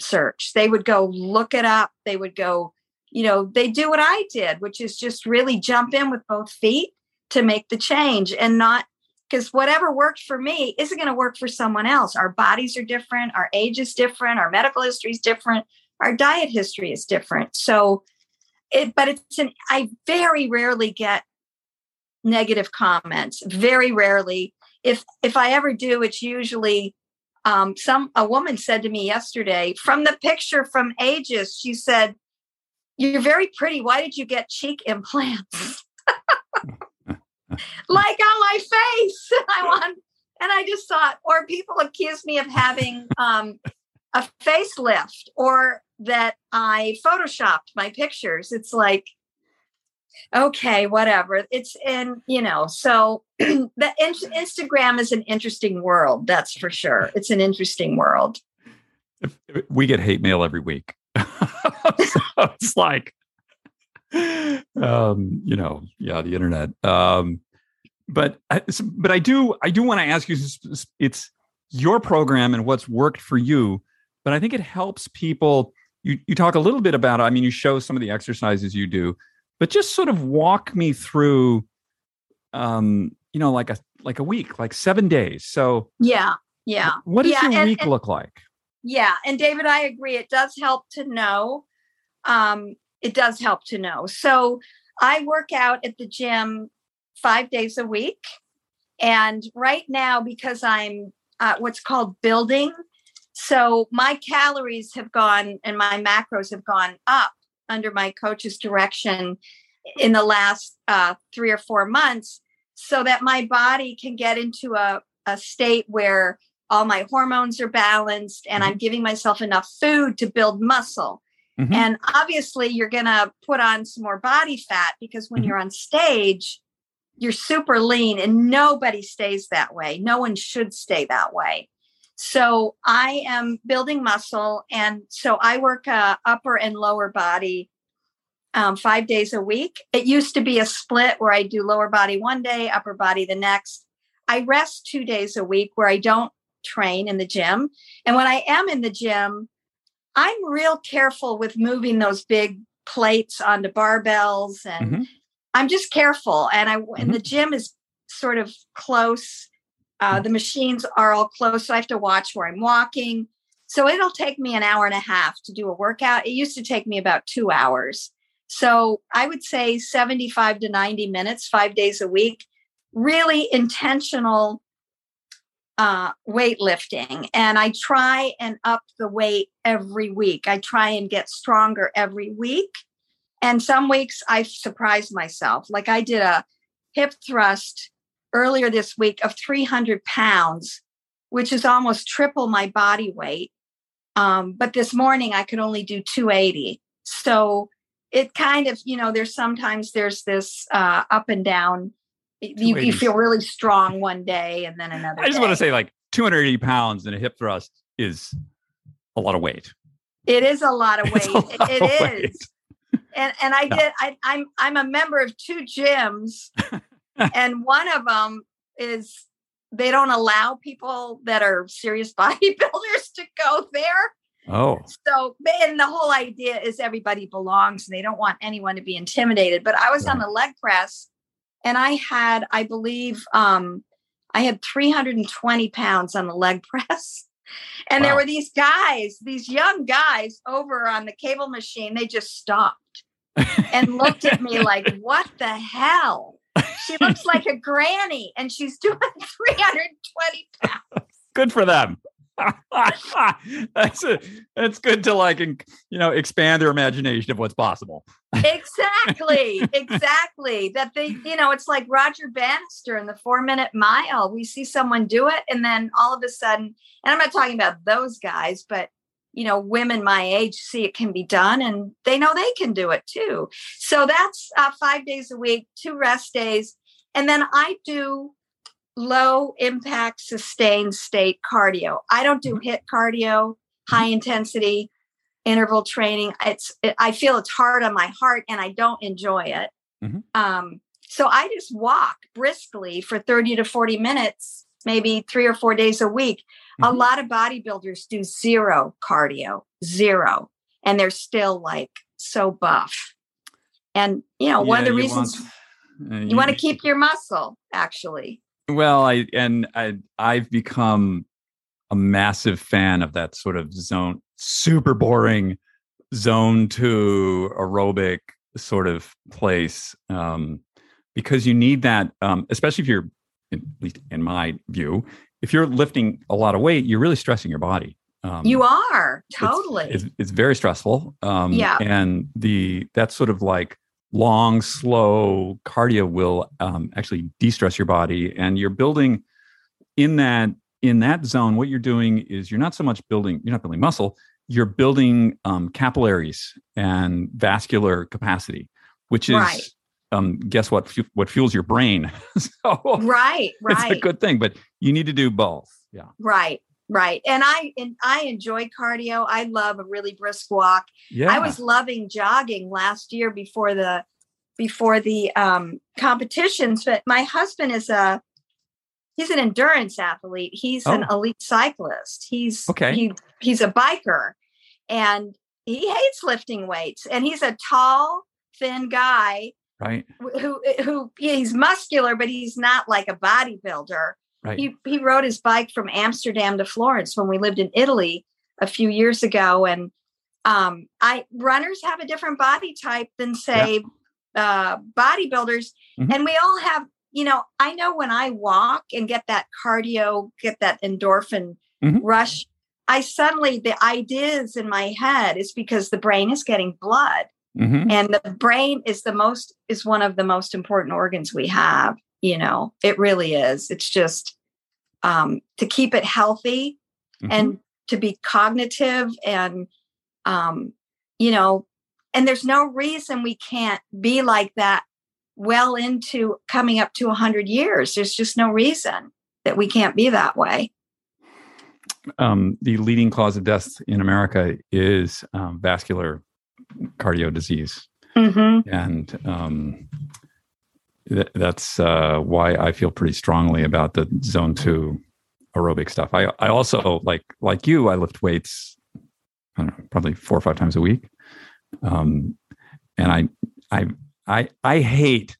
search. They would go look it up. They would go, you know, they do what I did, which is just really jump in with both feet to make the change and not because whatever worked for me isn't going to work for someone else. Our bodies are different, our age is different, our medical history is different, our diet history is different. So it, but it's an, I very rarely get negative comments, very rarely. If if I ever do, it's usually um, some a woman said to me yesterday from the picture from Ageist she said you're very pretty why did you get cheek implants like on my face i want and i just thought or people accuse me of having um, a facelift or that i photoshopped my pictures it's like okay, whatever. It's in, you know, so the in- Instagram is an interesting world. That's for sure. It's an interesting world. We get hate mail every week. so it's like, um, you know, yeah, the internet. Um, but I, but I do I do want to ask you. It's your program and what's worked for you, but I think it helps people. You you talk a little bit about. I mean, you show some of the exercises you do, but just sort of walk me through. Um, you know, like a like a week, like seven days. So yeah, yeah. What does yeah, your and, week and, look like? Yeah, and David, I agree. It does help to know. Um, it does help to know. So I work out at the gym five days a week, and right now because I'm uh, what's called building, so my calories have gone and my macros have gone up under my coach's direction in the last uh, three or four months so that my body can get into a, a state where all my hormones are balanced and mm-hmm. I'm giving myself enough food to build muscle. Mm-hmm. And obviously, you're going to put on some more body fat because when mm-hmm. you're on stage, you're super lean and nobody stays that way. No one should stay that way. So I am building muscle. And so I work uh, upper and lower body um, five days a week. It used to be a split where I do lower body one day, upper body the next. I rest two days a week where I don't train in the gym. And when I am in the gym, I'm real careful with moving those big plates onto barbells and mm-hmm. I'm just careful. And I mm-hmm. and the gym is sort of close. Uh, mm. the machines are all close, so I have to watch where I'm walking. So it'll take me an hour and a half to do a workout. It used to take me about two hours. So I would say 75 to 90 minutes, five days a week, really intentional uh, weightlifting. And I try and up the weight every week. I try and get stronger every week. And some weeks I surprise myself. Like I did a hip thrust earlier this week of 300 pounds, which is almost triple my body weight. Um, but this morning I could only do 280. So it kind of you know there's sometimes there's this uh, up and down you, you, feel really strong one day and then another i just day. want to say like 280 pounds in a hip thrust is a lot of weight it is a lot of weight it, it is weight. And and i did I, i'm i'm a member of two gyms and one of them is they don't allow people that are serious bodybuilders to go there Oh. So, and the whole idea is everybody belongs and they don't want anyone to be intimidated. But I was on the leg press and I had, I believe, um, I had 320 pounds on the leg press. And wow. there were these guys, these young guys over on the cable machine. They just stopped and looked at me like, what the hell? She looks like a granny and she's doing 320 pounds. Good for them. that's a, that's good to like you know expand their imagination of what's possible exactly exactly that they you know it's like roger bannister in the four minute mile we see someone do it and then all of a sudden and i'm not talking about those guys but you know women my age see it can be done and they know they can do it too so that's uh, five days a week two rest days and then i do low impact sustained state cardio. I don't do HIIT cardio, high intensity interval training. It's it, I feel it's hard on my heart and I don't enjoy it. Mm-hmm. Um, so I just walk briskly for 30 to 40 minutes, maybe three or four days a week. Mm-hmm. A lot of bodybuilders do zero cardio, zero, and they're still like so buff. And you know, yeah, one of the reasons want, uh, you, you want to keep your muscle actually. Well, I and I I've become a massive fan of that sort of zone, super boring zone two aerobic sort of place, um, because you need that, um, especially if you're, at least in my view, if you're lifting a lot of weight, you're really stressing your body. Um, you are totally. It's, it's, it's very stressful. Um, yeah, and the that's sort of like long, slow cardio will um, actually de-stress your body, and you're building in that in that zone. What you're doing is you're not so much building you're not building muscle, you're building um, capillaries and vascular capacity, which is right. Um, guess what? What fuels your brain? so right, right. It's a good thing, but you need to do both. Yeah. Right. right. And I and I enjoy cardio. I love a really brisk walk. Yeah. I was loving jogging last year before the before the um competitions, but my husband is a he's an endurance athlete. He's an Oh. elite cyclist. He's Okay. he he's a biker and he hates lifting weights and he's a tall, thin guy right. who who yeah, he's muscular, but he's not like a bodybuilder. Right. He he rode his bike from Amsterdam to Florence when we lived in Italy a few years ago, and um, I runners have a different body type than say uh, bodybuilders, Mhm. and we all have. You know, I know when I walk and get that cardio, get that endorphin Mhm. rush. I suddenly the ideas in my head is because the brain is getting blood hmm and the brain is the most is one of the most important organs we have you know it really is. It's just um to keep it healthy Mm-hmm. and to be cognitive and um you know and there's no reason we can't be like that well into coming up to 100 years. There's just no reason that we can't be that way. Um, the leading cause of death in America is um, vascular cardio disease. mm-hmm. and um, th- that's uh, why I feel pretty strongly about the zone two aerobic stuff. I I also like like you. I lift weights. I don't know, probably four or five times a week, um, and I I I I hate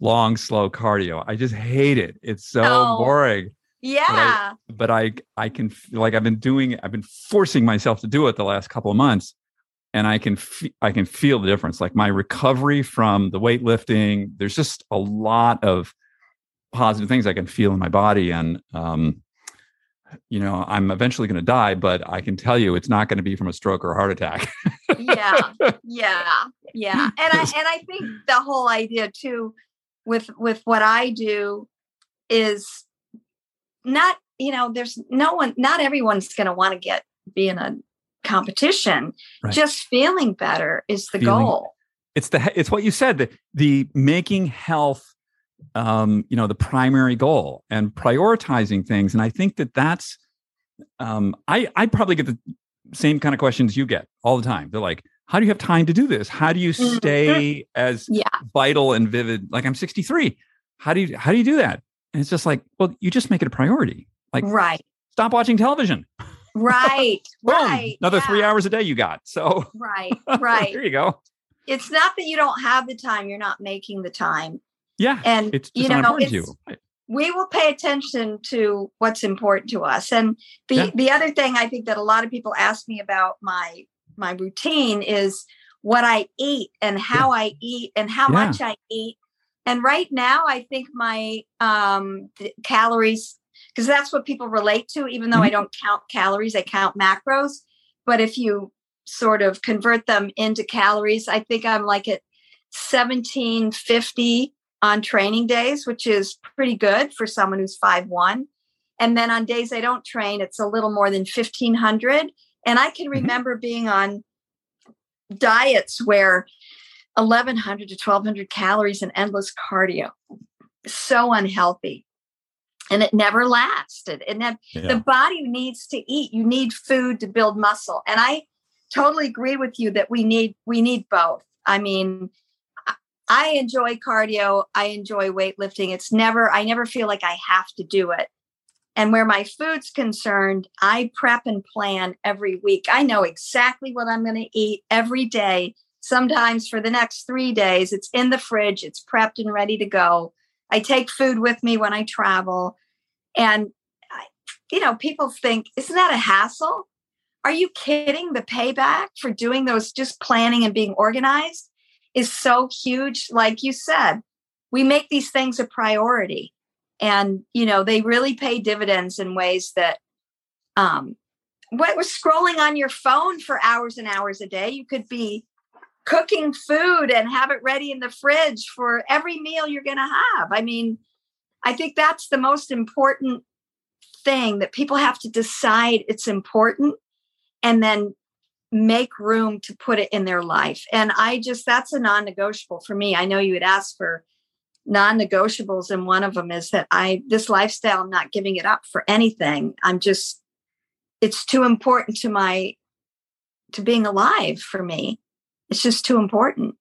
long slow cardio. I just hate it. It's so No. boring. yeah But I I can f- like I've been doing. I've been forcing myself to do it the last couple of months, and I can fe- I can feel the difference. Like my recovery from the weightlifting, there's just a lot of positive things I can feel in my body, and um, you know, I'm eventually going to die, but I can tell you, it's not going to be from a stroke or a heart attack. yeah yeah yeah and i and i think the whole idea too with with what i do is not you know there's no one not everyone's going to want to get be in a competition Right. just feeling better is the Feeling- goal. It's the it's what you said the the making health um you know the primary goal and prioritizing things and i think that that's um i i probably get the same kind of questions you get all the time. They're like how do you have time to do this? How do you Mhm. stay as Yeah. vital and vivid? Like i'm 63 how do you how do you do that? And it's just like well you just make it a priority. Like right. stop watching television right Boom, right another three hours a day you got so right right. There you go. It's not that you don't have the time you're not making the time. Yeah and it's you know it's you. We will pay attention to what's important to us. And the Yeah. the other thing i think that a lot of people ask me about my my routine is what i eat and how i eat and how Yeah. much i eat. And right now i think my um calories because that's what people relate to even though i Mhm. don't count calories i count macros but if you sort of convert them into calories i think i'm like at 1750 on training days, which is pretty good for someone who's five one. And then on days I don't train, it's a little more than 1500. And I can Mhm. remember being on diets where 1100 to 1200 calories and endless cardio. So unhealthy. And it never lasted. And then Yeah. the body needs to eat. You need food to build muscle. And I totally agree with you that we need we need both. I mean, I- enjoy cardio. I enjoy weightlifting. It's never I never feel like I have to do it. And where my food's concerned, I prep and plan every week. I know exactly what I'm going to eat every day. Sometimes for the next 3 days, it's in the fridge, it's prepped and ready to go. I take food with me when I travel. And you know, people think, isn't that a hassle? Are you kidding? The payback for doing those, just planning and being organized is so huge. Like you said, we make these things a priority. And, you know, they really pay dividends in ways that, um, what was scrolling on your phone for hours and hours a day, you could be cooking food and have it ready in the fridge for every meal you're going to have. I mean, I think that's the most important thing that people have to decide it's important and then make room to put it in their life. And I just, that's a non negotiable for me. I know you had asked for non negotiables, and one of them is that I, this lifestyle, I'm not giving it up for anything. I'm just, it's too important to my to being alive for me. It's just too important.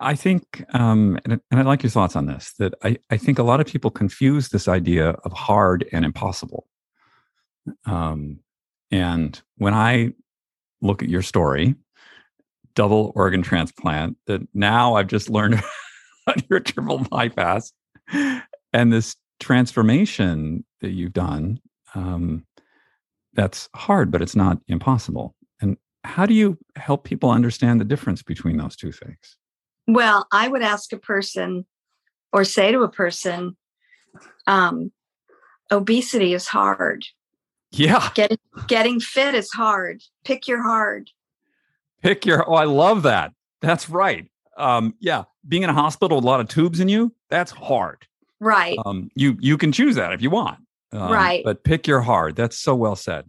I think, um, and, and I like your thoughts on this, that I, I think a lot of people confuse this idea of hard and impossible. Um, and when I look at your story, double organ transplant, that now I've just learned on your triple bypass and this transformation that you've done, um, that's hard, but it's not impossible. How do you help people understand the difference between those two things? Well, I would ask a person or say to a person, um, obesity is hard. Yeah. Getting getting fit is hard. Pick your hard. Pick your oh, I love that. That's right. Um, yeah. Being in a hospital with a lot of tubes in you, that's hard. Right. Um, you you can choose that if you want. Um, right. But pick your hard. That's so well said.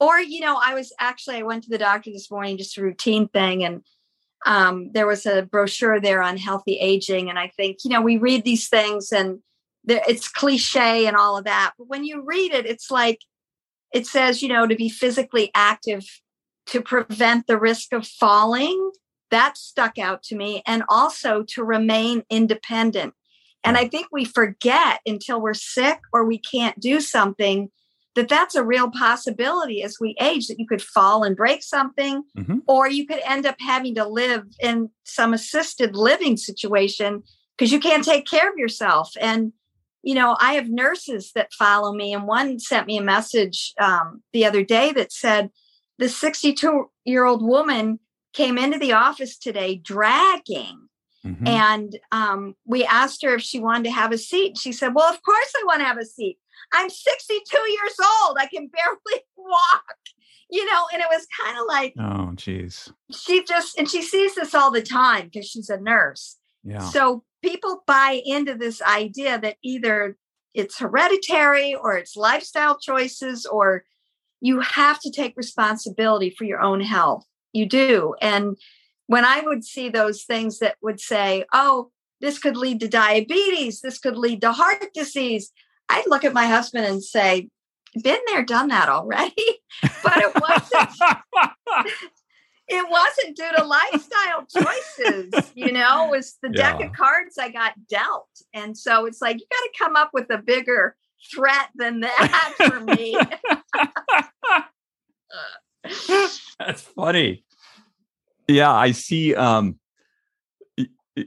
Or, you know, I was actually I went to the doctor this morning, just a routine thing, and um, there was a brochure there on healthy aging. And I think, you know, we read these things and it's cliche and all of that. But when you read it, it's like it says, you know, to be physically active to prevent the risk of falling. That stuck out to me. And also to remain independent. And I think we forget until we're sick or we can't do something that that's a real possibility as we age that you could fall and break something mm-hmm. or you could end up having to live in some assisted living situation because you can't take care of yourself and you know i have nurses that follow me and one sent me a message um, the other day that said the 62 year old woman came into the office today dragging mm-hmm. and um, we asked her if she wanted to have a seat she said well of course i want to have a seat I'm 62 years old. I can barely walk, you know, and it was kind of like, oh, geez. She just, and she sees this all the time because she's a nurse. Yeah. So people buy into this idea that either it's hereditary or it's lifestyle choices or you have to take responsibility for your own health. You do. And when I would see those things that would say, oh, this could lead to diabetes, this could lead to heart disease, I'd look at my husband and say, been there, done that already. but it wasn't it wasn't due to lifestyle choices, you know, it was the yeah. deck of cards I got dealt. And so it's like you got to come up with a bigger threat than that for me. That's funny. Yeah, I see um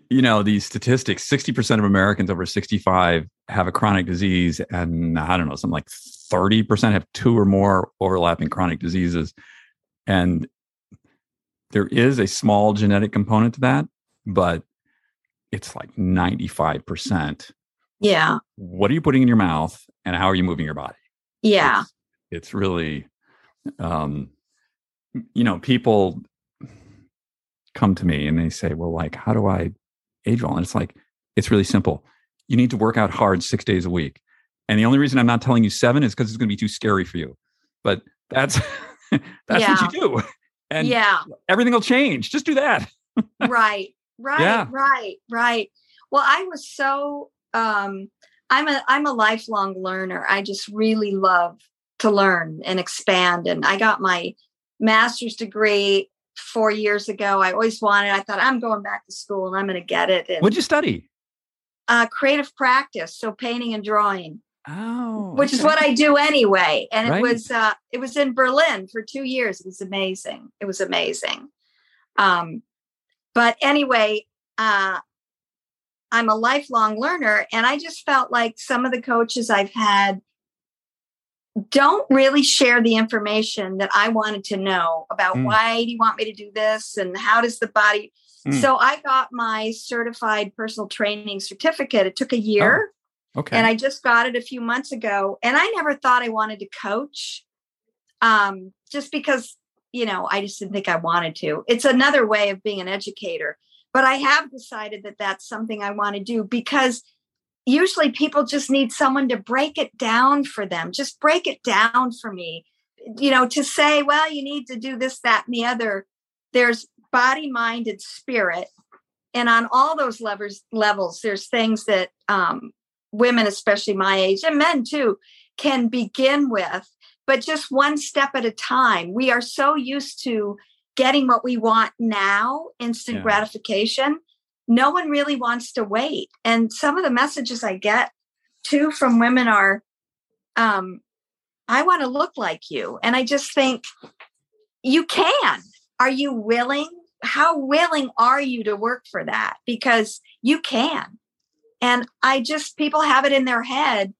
you know these statistics 60% of americans over 65 have a chronic disease and i don't know something like 30% have two or more overlapping chronic diseases. And there is a small genetic component to that but it's like 95% yeah. What are you putting in your mouth and how are you moving your body? Yeah. It's, it's really um you know people come to me and they say, well, like, how do I age well? And it's like, it's really simple. You need to work out hard six days a week. And the only reason I'm not telling you seven is because it's going to be too scary for you. But that's that's yeah. what you do. And yeah, everything will change. Just do that. right. Right. Yeah. Right. Right. Well, I was so um I'm a I'm a lifelong learner. I just really love to learn and expand. And I got my master's degree four years ago. I always wanted, I thought, I'm going back to school and I'm going to get it. And, What'd you study? Uh, creative practice. So painting and drawing. Oh, which okay. is what I do anyway. And right. it was, uh, it was in Berlin for two years. It was amazing. It was amazing. Um, but anyway, uh, I'm a lifelong learner and I just felt like some of the coaches I've had don't really share the information that I wanted to know about mm. why do you want me to do this and how does the body. Mm. So I got my certified personal training certificate. It took a year. Oh, okay. And I just got it a few months ago. And I never thought I wanted to coach um, just because, you know, I just didn't think I wanted to. It's another way of being an educator. But I have decided that that's something I want to do because usually people just need someone to break it down for them. Just break it down for me. You know, to say, well, you need to do this, that, and the other. There's body, mind, and spirit. And on all those levels, levels, there's things that um, women, especially my age, and men too, can begin with but just one step at a time. We are so used to getting what we want now, instant Yeah. gratification. No one really wants to wait. And some of the messages I get too from women are, um, I want to look like you. And I just think you can. Are you willing? How willing are you to work for that? Because you can. And I just, people have it in their head.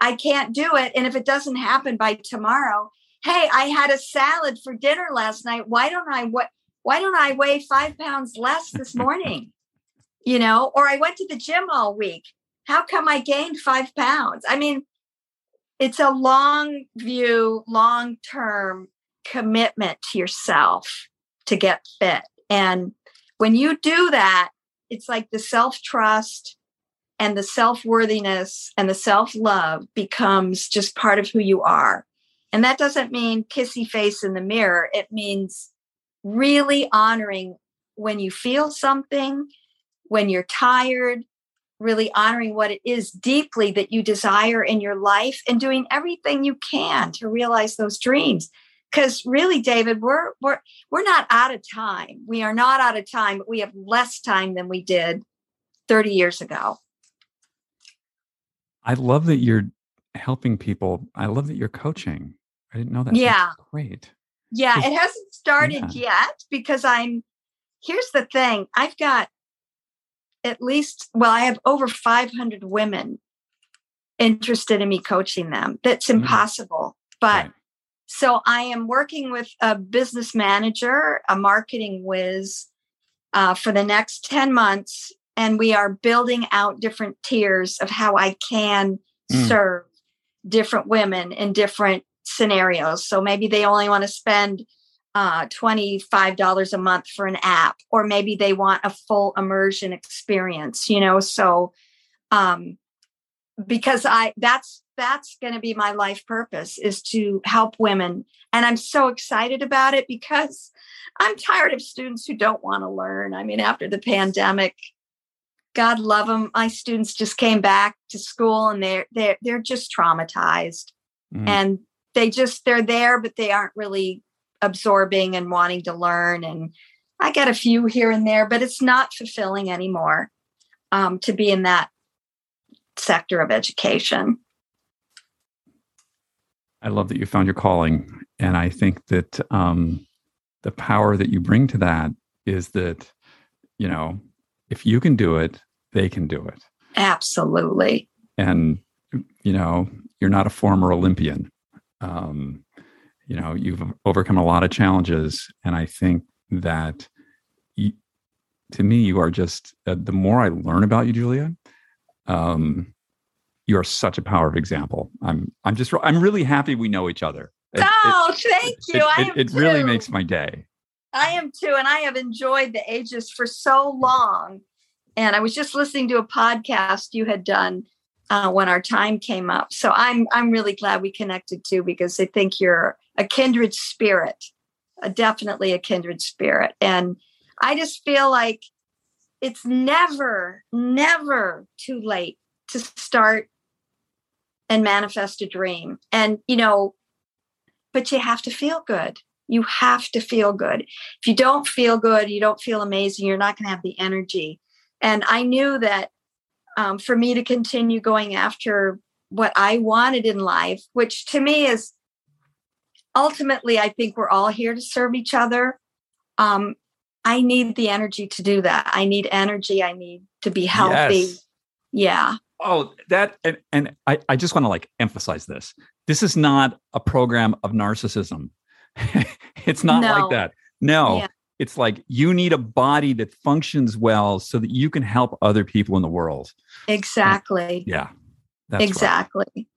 I can't do it. And if it doesn't happen by tomorrow, hey, I had a salad for dinner last night. Why don't I what why don't I weigh five pounds less this morning? you know, or I went to the gym all week. How come I gained five pounds? I mean, it's a long view, long term commitment to yourself to get fit. And when you do that, it's like the self trust and the self worthiness and the self love becomes just part of who you are. And that doesn't mean kissy face in the mirror, it means really honoring when you feel something, when you're tired, really honoring what it is deeply that you desire in your life and doing everything you can to realize those dreams because really david we're we're we're not out of time we are not out of time but we have less time than we did 30 years ago I love that you're helping people. I love that you're coaching. I didn't know that. Yeah. That's great. yeah it hasn't started yet because i'm here's the thing i've got at least well i have over 500 women interested in me coaching them that's Mm. impossible but Right. So I am working with a business manager, a marketing whiz, uh, for the next 10 months. And we are building out different tiers of how I can Mm. serve different women in different scenarios. So maybe they only want to spend uh, $25 a month for an app, or maybe they want a full immersion experience, you know? So, um, because I, that's, that's going to be my life purpose is to help women. And I'm so excited about it because I'm tired of students who don't want to learn. I mean, after the pandemic, God love them. My students just came back to school and they're they're they're just traumatized Mm. and they just they're there, but they aren't really absorbing and wanting to learn. And I get a few here and there, but it's not fulfilling anymore um, to be in that sector of education. I love that you found your calling. And I think that um, the power that you bring to that is that, you know, if you can do it, they can do it. Absolutely. And, you know, you're not a former Olympian. Um, you know, you've overcome a lot of challenges. And I think that you, to me, you are just, uh, the more I learn about you, Julia, um, you are such a power of example. I'm, I'm just, I'm really happy we know each other. It- it- oh, thank you. it, I it- it really makes my day. I am too, and I have enjoyed the Ageist for so long. And I was just listening to a podcast you had done uh, when our time came up. So I'm I'm really glad we connected too because I think you're a kindred spirit, a, definitely a kindred spirit. And I just feel like it's never, never too late to start and manifest a dream. And you know, but you have to feel good. You have to feel good. If you don't feel good, you don't feel amazing, you're not going to have the energy. And I knew that um, for me to continue going after what I wanted in life, which to me is ultimately, I think we're all here to serve each other. Um, I need the energy to do that. I need energy. I need to be healthy. Yes. Yeah. Oh, that and, and I, I just want to like emphasize this. This is not a program of narcissism. it's not No. like that. No. Yeah. It's like you need a body that functions well so that you can help other people in the world. Exactly. Yeah. That's right. exactly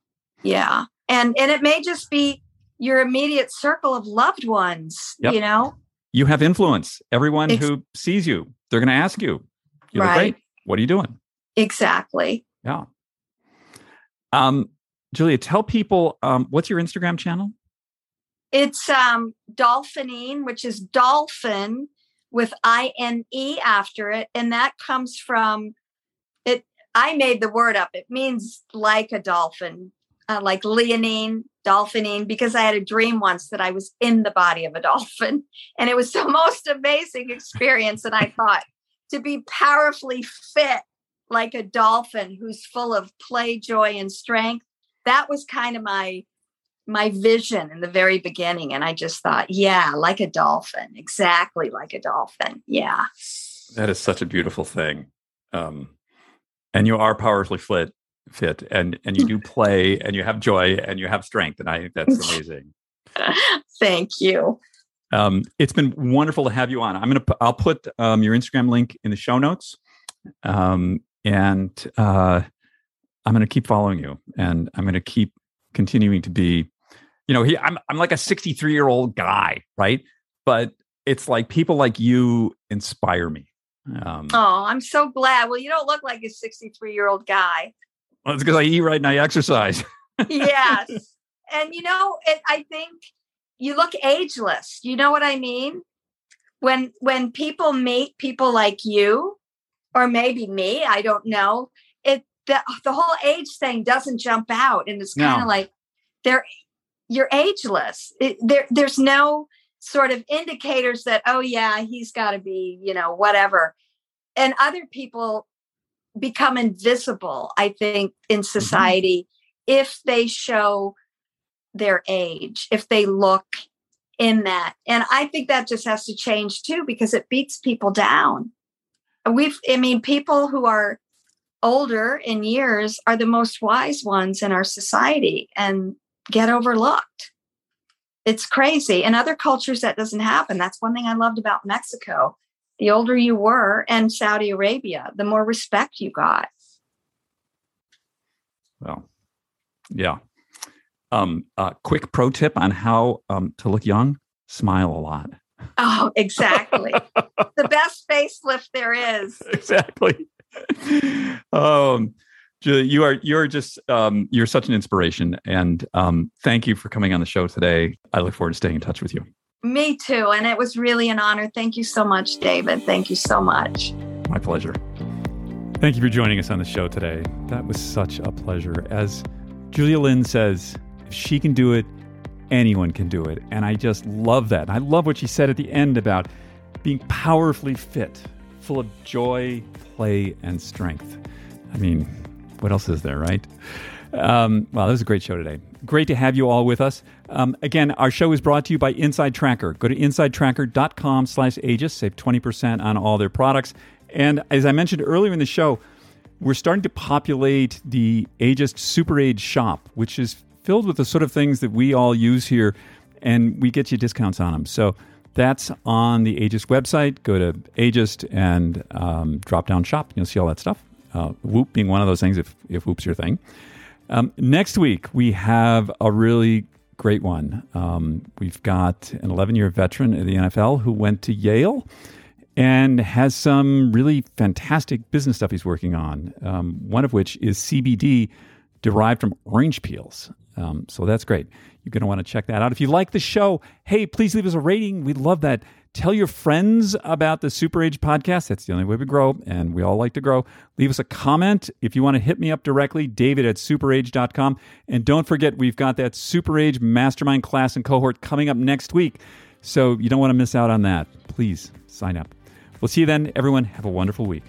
yeah and and it may just be your immediate circle of loved ones Yep. you know You have influence. Everyone who sees you, they're going to ask you, you look Right. great. What are you doing? exactly Yeah. Um, Julia, tell people um, what's your Instagram channel? it's um dolphinine which is dolphin with i-n-e after it and that comes from it i made the word up it means like a dolphin uh, like leonine, dolphinine, because I had a dream once that I was in the body of a dolphin. And it was the most amazing experience. And I thought to be powerfully fit like a dolphin who's full of play, joy, and strength, that was kind of my my vision in the very beginning and i just thought yeah like a dolphin exactly like a dolphin. Yeah. That is such a beautiful thing um and you are powerfully fit fit and and you do play and you have joy and you have strength and i think that's amazing. Thank you. Um it's been wonderful to have you on. I'm gonna i'll put um, your instagram link in the show notes. Um and uh i'm gonna keep following you and i'm gonna keep continuing to be you know he i'm, I'm like a 63 year old guy right? But it's like people like you inspire me um, oh i'm so glad. Well you don't look like a 63 year old guy. Well, it's because i eat right and i exercise. Yes. And you know it, i think you look ageless. You know what i mean? When when people meet people like you or maybe me i don't know it the, the whole age thing doesn't jump out and it's kind of no. like they're you're ageless. It, there, there's no sort of indicators that, oh, yeah, he's got to be, you know, whatever. And other people become invisible, I think, in mm-hmm. society mm-hmm. if they show their age, if they look in that. And I think that just has to change too because it beats people down. We've, I mean, people who are older in years are the most wise ones in our society. And get overlooked. It's crazy. In other cultures, that doesn't happen. That's one thing I loved about Mexico. The older you were, and Saudi Arabia, the more respect you got. Well, yeah. Um, uh, quick pro tip on how um, to look young: smile a lot. Oh, exactly. the best facelift there is. Exactly. Um, Julia, you are you're just um, you're such an inspiration, and um, thank you for coming on the show today. I look forward to staying in touch with you. Me too, and it was really an honor. Thank you so much, David. Thank you so much. My pleasure. Thank you for joining us on the show today. That was such a pleasure. As Julia Linn says, if she can do it, anyone can do it, and I just love that. I love what she said at the end about being powerfully fit, full of joy, play, and strength. I mean, what else is there, right? Um, well, that was a great show today. Great to have you all with us. Um, again, our show is brought to you by Inside Tracker. Go to insidetracker.com slash Ageist. Save 20% on all their products. And as I mentioned earlier in the show, we're starting to populate the Ageist Super Age shop, which is filled with the sort of things that we all use here, and we get you discounts on them. So that's on the Ageist website. Go to Ageist and um, drop down shop. You'll see all that stuff. Uh, Whoop being one of those things, if, if Whoop's your thing. Um, next week, we have a really great one. Um, we've got an 11 year veteran of the NFL who went to Yale and has some really fantastic business stuff he's working on. Um, one of which is CBD derived from orange peels. Um, so that's great. You're going to want to check that out. If you like the show, hey, please leave us a rating. We'd love that. Tell your friends about the Super Age podcast. That's the only way we grow, and we all like to grow. Leave us a comment. If you want to hit me up directly, david at superage.com. And don't forget, we've got that Super Age Mastermind class and cohort coming up next week. So you don't want to miss out on that. Please sign up. We'll see you then, everyone. Have a wonderful week.